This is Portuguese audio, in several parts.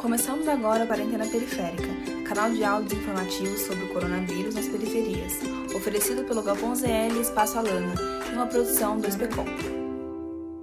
Começamos agora a Quarentena Periférica, canal de áudios informativos sobre o coronavírus nas periferias, oferecido pelo Galpão ZL Espaço Alana, em uma produção do SPCOM.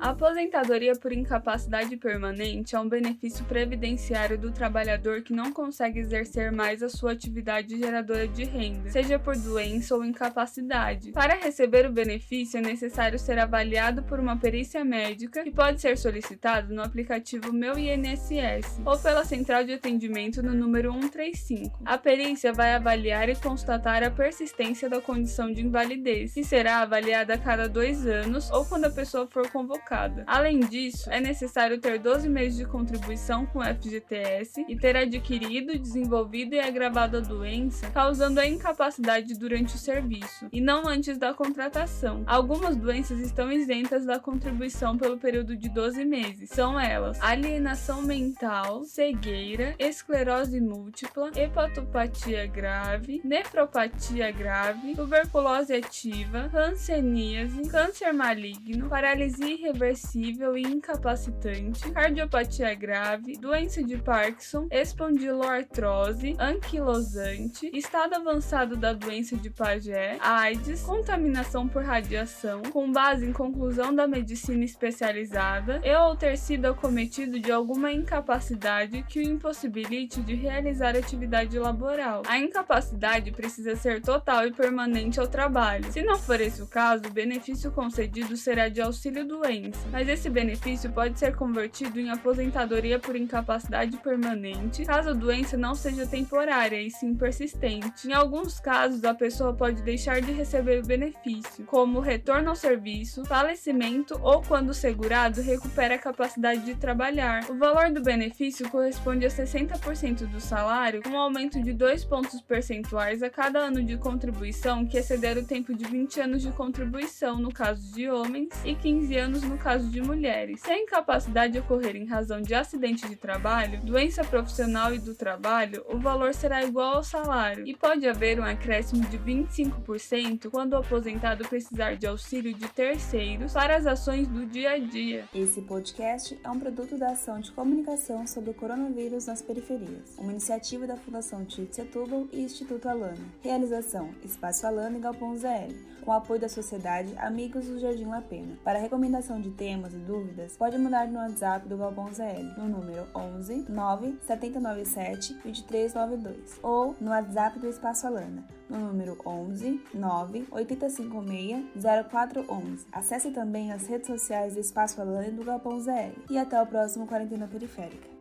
A aposentadoria por incapacidade permanente é um benefício previdenciário do trabalhador que não consegue exercer mais a sua atividade geradora de renda, seja por doença ou incapacidade. Para receber o benefício, é necessário ser avaliado por uma perícia médica que pode ser solicitado no aplicativo Meu INSS ou pela central de atendimento no número 135. A perícia vai avaliar e constatar a persistência da condição de invalidez, que será avaliada a cada dois anos ou quando a pessoa for convocada Além disso, é necessário ter 12 meses de contribuição com o FGTS e ter adquirido, desenvolvido e agravado a doença, causando a incapacidade durante o serviço, e não antes da contratação. Algumas doenças estão isentas da contribuição pelo período de 12 meses. São elas: alienação mental, cegueira, esclerose múltipla, hepatopatia grave, nefropatia grave, tuberculose ativa, hanseníase, câncer maligno, paralisia irreversível irreversível e incapacitante, cardiopatia grave, doença de Parkinson, espondiloartrose, anquilosante, estado avançado da doença de Paget, AIDS, contaminação por radiação, com base em conclusão da medicina especializada e ou ter sido acometido de alguma incapacidade que o impossibilite de realizar atividade laboral. A incapacidade precisa ser total e permanente ao trabalho. Se não for esse o caso, o benefício concedido será de auxílio doente mas esse benefício pode ser convertido em aposentadoria por incapacidade permanente, caso a doença não seja temporária e sim persistente. Em alguns casos, a pessoa pode deixar de receber o benefício, como retorno ao serviço, falecimento ou quando o segurado recupera a capacidade de trabalhar. O valor do benefício corresponde a 60% do salário, com um aumento de 2 pontos percentuais a cada ano de contribuição que exceder o tempo de 20 anos de contribuição no caso de homens e 15 anos no caso de mulheres. Se a incapacidade ocorrer em razão de acidente de trabalho, doença profissional e do trabalho, o valor será igual ao salário e pode haver um acréscimo de 25% quando o aposentado precisar de auxílio de terceiros para as ações do dia a dia. Esse podcast é um produto da ação de comunicação sobre o coronavírus nas periferias, uma iniciativa da Fundação Tite Setúbal e Instituto Alana. Realização: Espaço Alana e Galpão ZL, com apoio da Sociedade Amigos do Jardim La Pena. Para recomendação de de temas e dúvidas, pode mandar no WhatsApp do Galpão ZL no número 11 9 797 2392 ou no WhatsApp do Espaço Alana no número 11 9 856 0411. Acesse também as redes sociais do Espaço Alana e do Galpão ZL. E até o próximo Quarentena Periférica.